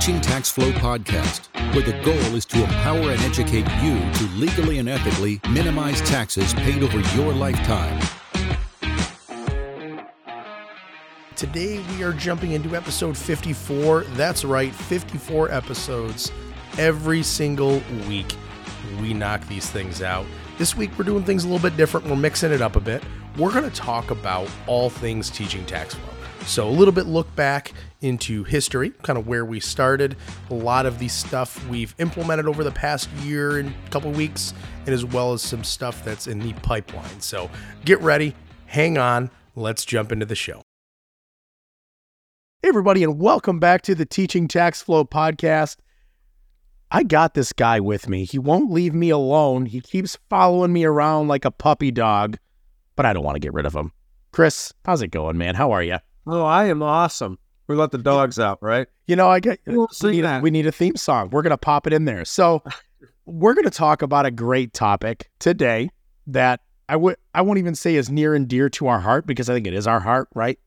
Teaching Tax Flow podcast, where the goal is to empower and educate you to legally and ethically minimize taxes paid over your lifetime. Today we are jumping into episode 54. That's right, 54 episodes every single week. We knock these things out. This week we're doing things a little bit different. We're mixing it up a bit. We're going to talk about all things teaching tax flow. So, a little bit look back into history, kind of where we started, a lot of the stuff we've implemented over the past year and couple weeks, and as well as some stuff that's in the pipeline. So, get ready, hang on, let's jump into the show. Hey, everybody, and welcome back to the Teaching Tax Flow podcast. I got this guy with me. He won't leave me alone. He keeps following me around like a puppy dog, but I don't want to get rid of him. Chris, how's it going, man? How are you? Oh, I am awesome. We let the dogs out, right? You know, I get We'll we need, that. we need a theme song. We're gonna pop it in there. So we're gonna talk about a great topic today that I would I won't even say is near and dear to our heart because I think it is our heart, right?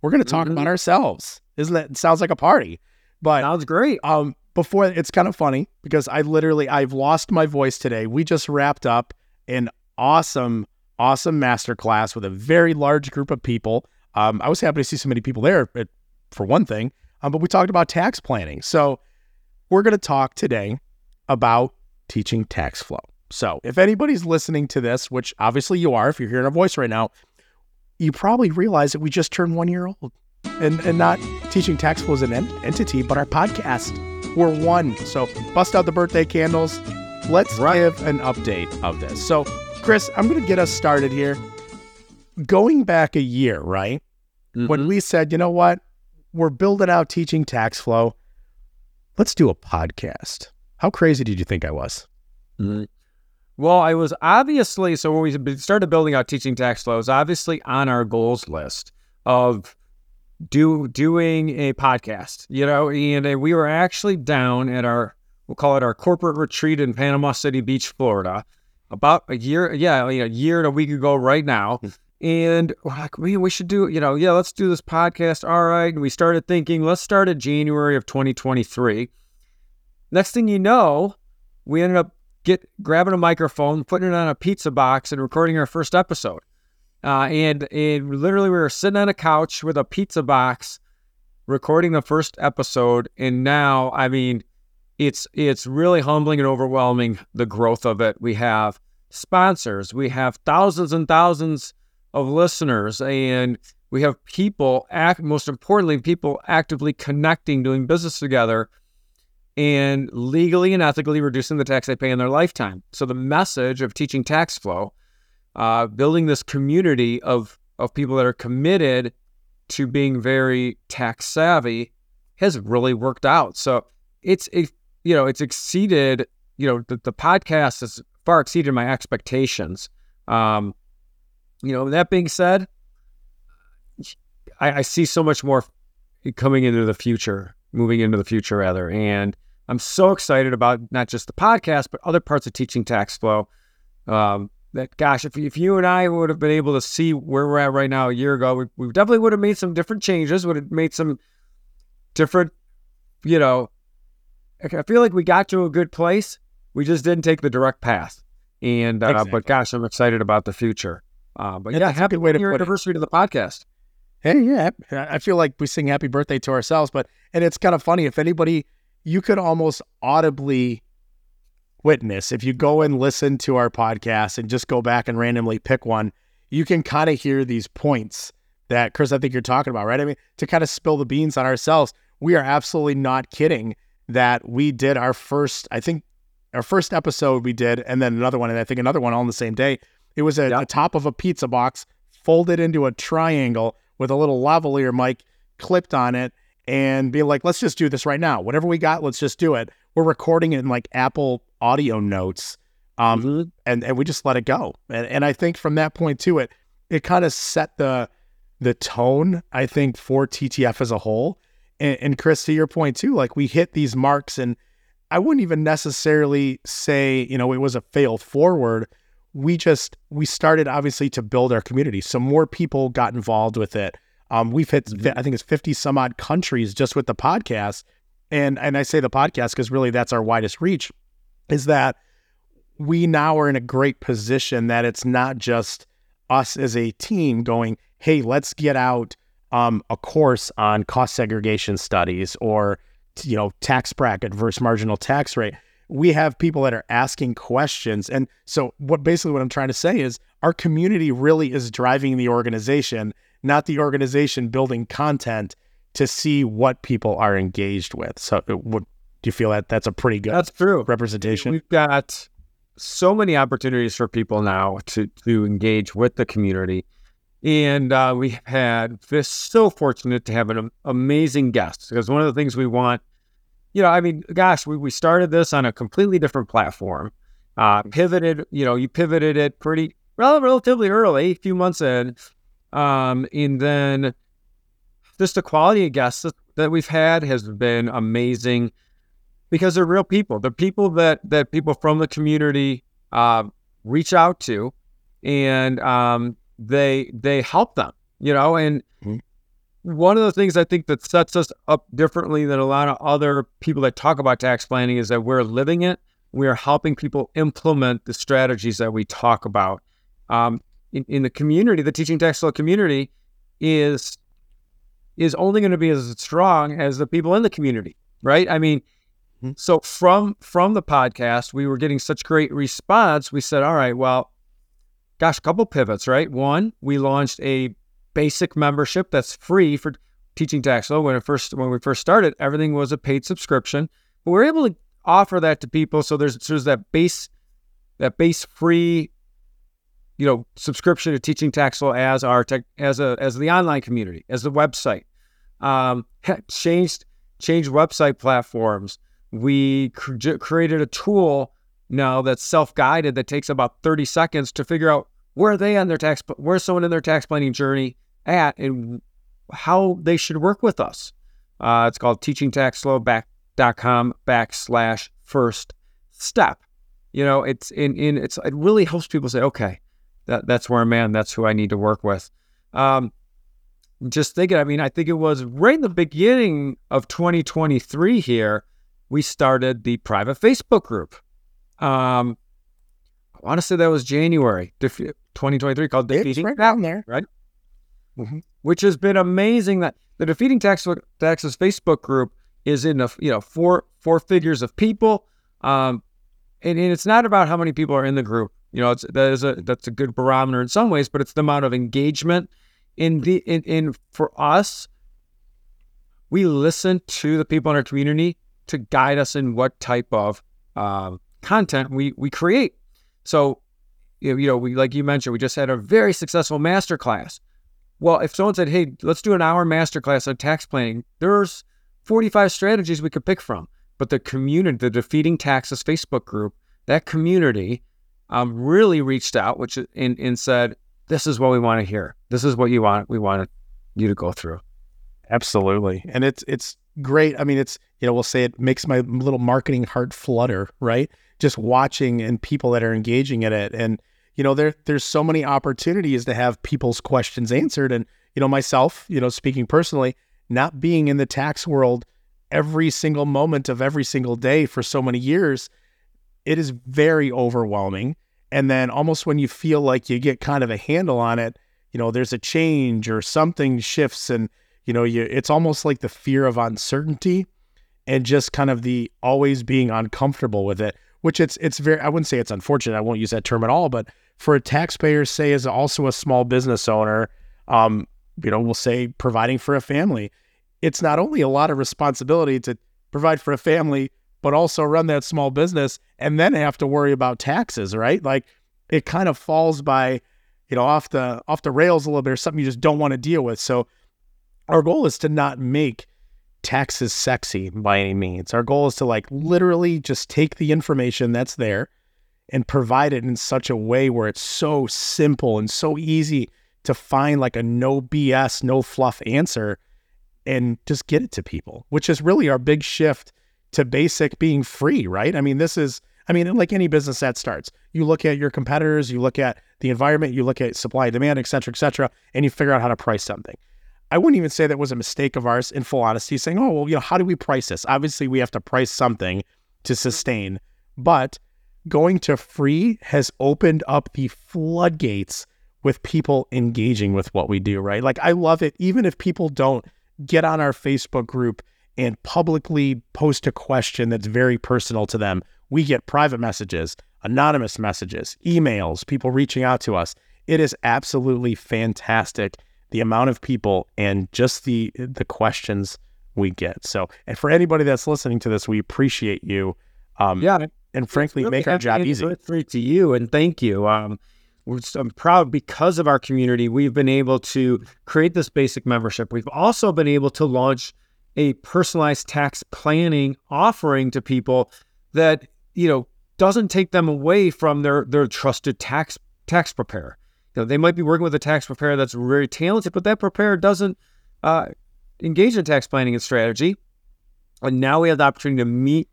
We're gonna talk Mhm. about ourselves. Isn't that it sounds like a party? But Sounds great. um before it's kind of funny because I literally I've lost my voice today. We just wrapped up an awesome, awesome masterclass with a very large group of people. Um, I was happy to see so many people there, but for one thing. Um, but we talked about tax planning. So we're going to talk today about teaching tax flow. So if anybody's listening to this, which obviously you are, if you're hearing our voice right now, you probably realize that we just turned one year old, and and not teaching tax flow as an en- entity, but our podcast. We're one. So bust out the birthday candles. Let's Right. give an update of this. So, Chris, I'm going to get us started here. Going back a year, right? When Mhm. we said, you know what, we're building out teaching tax flow. Let's do a podcast. How crazy did you think I was? Mhm. Well, I was obviously so when we started building out teaching tax flow, it was obviously on our goals list of do doing a podcast. You know, and uh, we were actually down at our we'll call it our corporate retreat in Panama City Beach, Florida, about a year, yeah, a year and a week ago right now. And we're like, we, we should do, you know, yeah, let's do this podcast. All right. And we started thinking, let's start at January of 2023. Next thing you know, we ended up get grabbing a microphone, putting it on a pizza box, and recording our first episode. Uh, and and literally, we were sitting on a couch with a pizza box, recording the first episode. And now, I mean, it's it's really humbling and overwhelming the growth of it. We have sponsors, we have thousands and thousands of listeners, and we have people. Act most importantly, people actively connecting, doing business together and legally and ethically reducing the tax they pay in their lifetime. So the message of teaching tax flow, uh, building this community of of people that are committed to being very tax savvy, has really worked out. So it's it, you know it's exceeded you know the, the podcast has far exceeded my expectations. Um, you know that being said, I, I see so much more coming into the future, moving into the future rather, and I'm so excited about not just the podcast, but other parts of teaching tax flow. Um, that gosh, if, if you and I would have been able to see where we're at right now a year ago, we, we definitely would have made some different changes, would have made some different, you know, I feel like we got to a good place. We just didn't take the direct path. And, uh, Exactly. but gosh, I'm excited about the future. Uh, but Yeah, yeah, happy way to year put it. anniversary to the podcast. Hey, yeah, I I feel like we sing happy birthday to ourselves, but and it's kind of funny if anybody you could almost audibly witness if you go and listen to our podcast and just go back and randomly pick one, you can kind of hear these points that Chris I think you're talking about, right? I mean, to kind of spill the beans on ourselves, we are absolutely not kidding that we did our first, I think our first episode we did, and then another one, and I think another one all on the same day. It was a, Yeah. a top of a pizza box folded into a triangle with a little lavalier mic clipped on it and being like, let's just do this right now. Whatever we got, let's just do it. We're recording it in like Apple audio notes. Um, Mhm. and, and we just let it go. And, and I think from that point to it, it kind of set the the tone, I think, for TTF as a whole. And, and Chris, to your point too, like we hit these marks, and I wouldn't even necessarily say, you know, it was a fail forward. We just we started obviously to build our community, so more people got involved with it. Um, we've hit, Mhm. I think it's fifty some odd countries just with the podcast, and and I say the podcast because really that's our widest reach, is that we now are in a great position that it's not just us as a team going, hey, let's get out um, a course on cost segregation studies or you know tax bracket versus marginal tax rate. We have people that are asking questions, and so what basically what I'm trying to say is our community really is driving the organization, not the organization building content to see what people are engaged with. So, uh, do you feel that that's a pretty good that's true representation? We've got so many opportunities for people now to to engage with the community. And uh, we had this so fortunate to have an amazing guest because one of the things we want, you know, I mean, gosh, we, we started this on a completely different platform, uh, pivoted, you know, you pivoted it pretty relatively early, a few months in. Um, and then just the quality of guests that we've had has been amazing because they're real people. They're people that, that people from the community uh, reach out to. And, um, they they help them, you know, and mm-hmm. One of the things I think that sets us up differently than a lot of other people that talk about tax planning is that we're living it. We are helping people implement the strategies that we talk about. Um, in, in the community, the teaching tax flow community is is only going to be as strong as the people in the community, right? I mean, mm-hmm. so from from the podcast, we were getting such great response. We said, all right, well, gosh, a couple pivots, right? One, we launched a basic membership that's free for teaching tax flow. When it first when we first started, everything was a paid subscription. But we're able to offer that to people. So there's there's that base that base free, you know, subscription to teaching tax flow as our tech as a as the online community, as the website. Um, changed changed website platforms. We cr- created a tool now that's self-guided that takes about 30 seconds to figure out where are they on their tax where's someone in their tax planning journey at and how they should work with us? Uh, it's called teachingtaxlawback.com backslash first step. You know it's in in it's it really helps people say okay that that's where i'm at that's who i need to work with. Um, just thinking i mean i think it was right in the beginning of 2023 here we started the private facebook group. Um, I want to say that was January 2023 called Defeating right down there. Right? Mm-hmm. Which has been amazing that the Defeating Tax, Taxes Facebook group is in a, you know, four, four figures of people. Um, and, and it's not about how many people are in the group. You know, it's, that is a, that's a good barometer in some ways, but it's the amount of engagement in the, in, in for us, we listen to the people in our community to guide us in what type of um, content we we create. So, you know, we like you mentioned, we just had a very successful masterclass. Well, if someone said, "Hey, let's do an hour masterclass on tax planning," there's 45 strategies we could pick from. But the community, the Defeating Taxes Facebook group, that community um, really reached out, which and, and said, "This is what we want to hear. This is what you want. We want you to go through." Absolutely, and it's it's great. I mean, it's you know, we'll say it makes my little marketing heart flutter, right? Just watching and people that are engaging in it. And, you know, there there's so many opportunities to have people's questions answered. And, you know, myself, you know, speaking personally, not being in the tax world every single moment of every single day for so many years, it is very overwhelming. And then almost when you feel like you get kind of a handle on it, you know, there's a change or something shifts and, you know, you it's almost like the fear of uncertainty and just kind of the always being uncomfortable with it which it's it's very I wouldn't say it's unfortunate. I won't use that term at all, but for a taxpayer, say is also a small business owner, um, you know, we'll say providing for a family, it's not only a lot of responsibility to provide for a family, but also run that small business and then have to worry about taxes, right? Like it kind of falls by, you know, off the off the rails a little bit or something you just don't want to deal with. So our goal is to not make taxes sexy by any means. Our goal is to like literally just take the information that's there and provide it in such a way where it's so simple and so easy to find like a no BS, no fluff answer and just get it to people, which is really our big shift to basic being free, right? I mean, this is, I mean, like any business that starts, you look at your competitors, you look at the environment, you look at supply, demand, et cetera, et cetera, and you figure out how to price something. I wouldn't even say that was a mistake of ours in full honesty, saying, oh, well, you know, how do we price this? Obviously, we have to price something to mm-hmm. sustain, but going to free has opened up the floodgates with people engaging with what we do, right? Like, I love it. Even if people don't get on our Facebook group and publicly post a question that's very personal to them, we get private messages, anonymous messages, emails, people reaching out to us. It is absolutely fantastic the amount of people and just the the questions we get. So, and for anybody that's listening to this, we appreciate you. Um, yeah, and frankly, really make our job easy. Free to you, and thank you. Um, we're, I'm proud because of our community. We've been able to create this basic membership. We've also been able to launch a personalized tax planning offering to people that you know doesn't take them away from their their trusted tax tax preparer. Know, they might be working with a tax preparer that's very talented, but that preparer doesn't uh, engage in tax planning and strategy. And now we have the opportunity to meet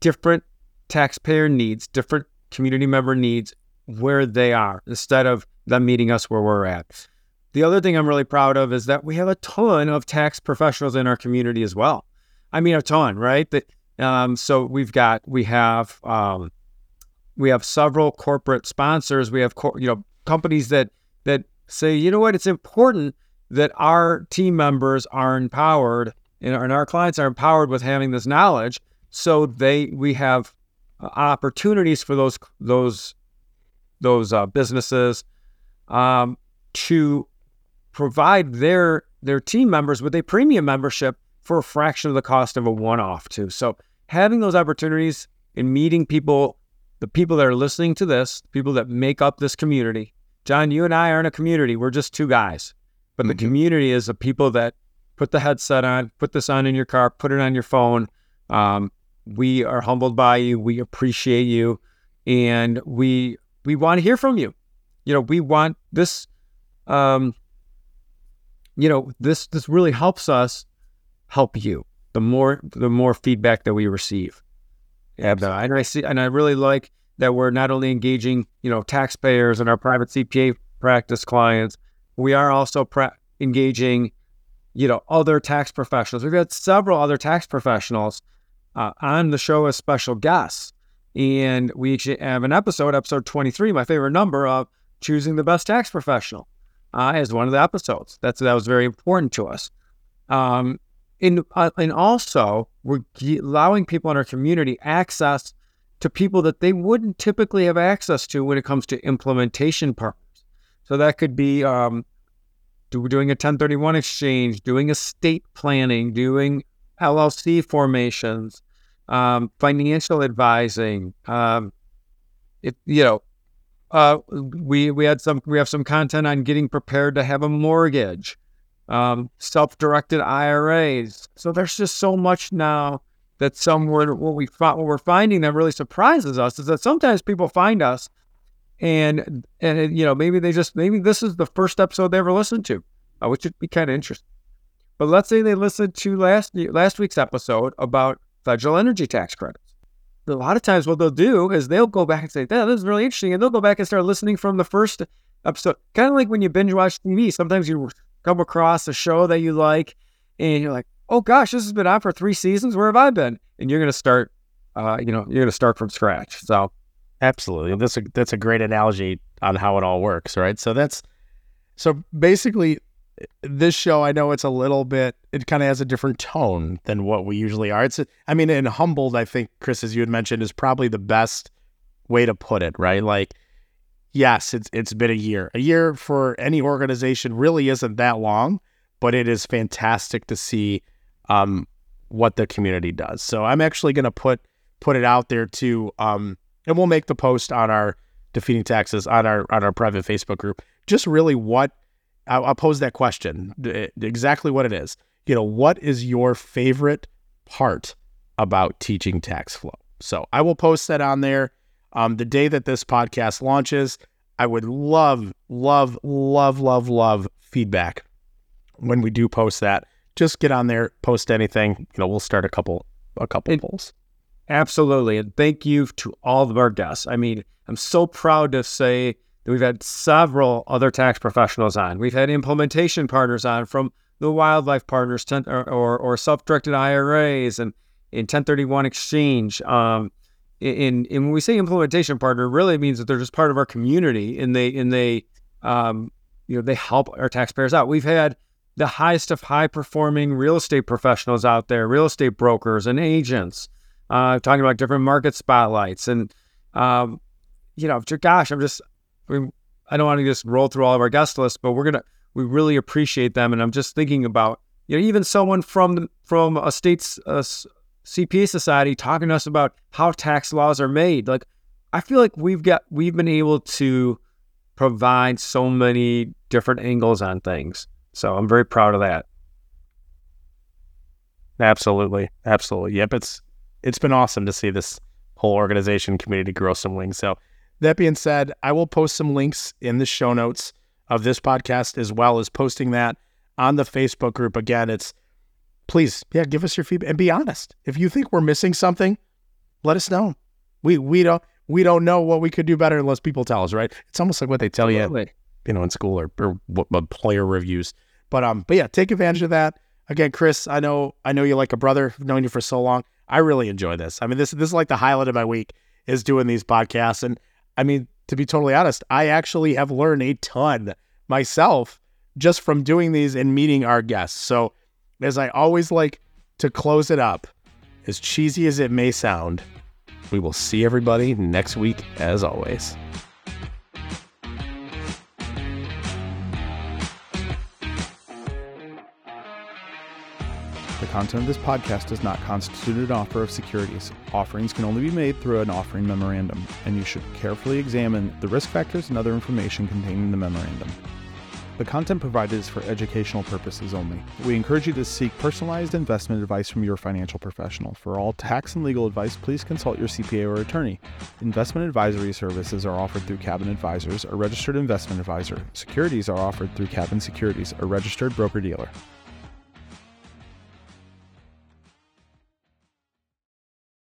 different taxpayer needs, different community member needs where they are instead of them meeting us where we're at. The other thing I'm really proud of is that we have a ton of tax professionals in our community as well. I mean, a ton, right? That um, so we've got we have um, we have several corporate sponsors. We have you know companies that that say, you know what, it's important that our team members are empowered and our clients are empowered with having this knowledge. So they we have uh, opportunities for those those those uh, businesses um, to provide their their team members with a premium membership for a fraction of the cost of a one-off too. So having those opportunities and meeting people, the people that are listening to this, people that make up this community. John, you and I are in a community. We're just two guys. But mm-hmm. the community is the people that put the headset on, put this on in your car, put it on your phone. Um, we are humbled by you. We appreciate you, and we we want to hear from you. You know, we want this. Um, you know, this this really helps us help you. The more the more feedback that we receive, and, uh, and I see, and I really like that we're not only engaging, you know, taxpayers and our private CPA practice clients, we are also pra- engaging, you know, other tax professionals. We've had several other tax professionals uh, on the show as special guests. And we actually have an episode, episode 23, my favorite number of choosing the best tax professional uh, as one of the episodes. That's that was very important to us. Um, and, uh, and also, we're allowing people in our community access to people that they wouldn't typically have access to when it comes to implementation partners. So that could be um, doing a 1031 exchange, doing estate planning, doing LLC formations, um, financial advising. Um, it, you know, uh, we we had some we have some content on getting prepared to have a mortgage, um, self-directed IRAs. So there's just so much now that some what we what we're finding that really surprises us is that sometimes people find us and and you know maybe they just maybe this is the first episode they ever listened to, uh, which would be kind of interesting. But let's say they listened to last last week's episode about federal energy tax credits. A lot of times, what they'll do is they'll go back and say, "Yeah, this is really interesting," and they'll go back and start listening from the first episode. Kind of like when you binge watch TV. Sometimes you come across a show that you like, and you're like, "Oh gosh, this has been on for three seasons. Where have I been?" And you're going to start, uh, you know, you're going to start from scratch. So, absolutely, that's a that's a great analogy on how it all works, right? So that's so basically this show, I know it's a little bit, it kind of has a different tone than what we usually are. It's, I mean, in humbled, I think, Chris, as you had mentioned, is probably the best way to put it, right? Like, yes, it's it's been a year. A year for any organization really isn't that long, but it is fantastic to see um, what the community does. So I'm actually going to put put it out there too, um, and we'll make the post on our defeating taxes on our on our private Facebook group. Just really what I'll pose that question exactly what it is. You know, what is your favorite part about teaching tax flow? So I will post that on there. Um, the day that this podcast launches, I would love, love, love, love, love feedback when we do post that. Just get on there, post anything. You know, we'll start a couple, a couple polls. Absolutely, and thank you to all of our guests. I mean, I'm so proud to say that We've had several other tax professionals on. We've had implementation partners on from the wildlife partners or, or, or self-directed IRAs and in 1031 exchange. Um, in, in when we say implementation partner, really means that they're just part of our community and they and they um, you know they help our taxpayers out. We've had the highest of high performing real estate professionals out there, real estate brokers and agents, uh, talking about different market spotlights. And, um, you know, gosh, I'm just, I, mean, I don't want to just roll through all of our guest lists, but we're to, we really appreciate them. And I'm just thinking about, you know, even someone from, from a state's uh, CPA society talking to us about how tax laws are made. Like, I feel like we've got, we've been able to provide so many different angles on things. So I'm very proud of that. Absolutely. Absolutely. Yep. It's it's been awesome to see this whole organization community grow some wings. So that being said, I will post some links in the show notes of this podcast as well as posting that on the Facebook group. Again, it's please, yeah, give us your feedback and be honest. If you think we're missing something, let us know. We we don't we don't know what we could do better unless people tell us, right? It's almost like what they tell Absolutely. you, you know, in school or, or what player reviews. But um, but yeah, take advantage of that. Again, Chris, I know I know you like a brother. I've known you for so long. I really enjoy this. I mean, this this is like the highlight of my week is doing these podcasts. And I mean, to be totally honest, I actually have learned a ton myself just from doing these and meeting our guests. So, as I always like to close it up, as cheesy as it may sound, we will see everybody next week as always. The content of this podcast does not constitute an offer of securities. Offerings can only be made through an offering memorandum, and you should carefully examine the risk factors and other information contained in the memorandum. The content provided is for educational purposes only. We encourage you to seek personalized investment advice from your financial professional. For all tax and legal advice, please consult your CPA or attorney. Investment advisory services are offered through Cabin Advisors, a registered investment advisor. Securities are offered through Cabin Securities, a registered broker dealer.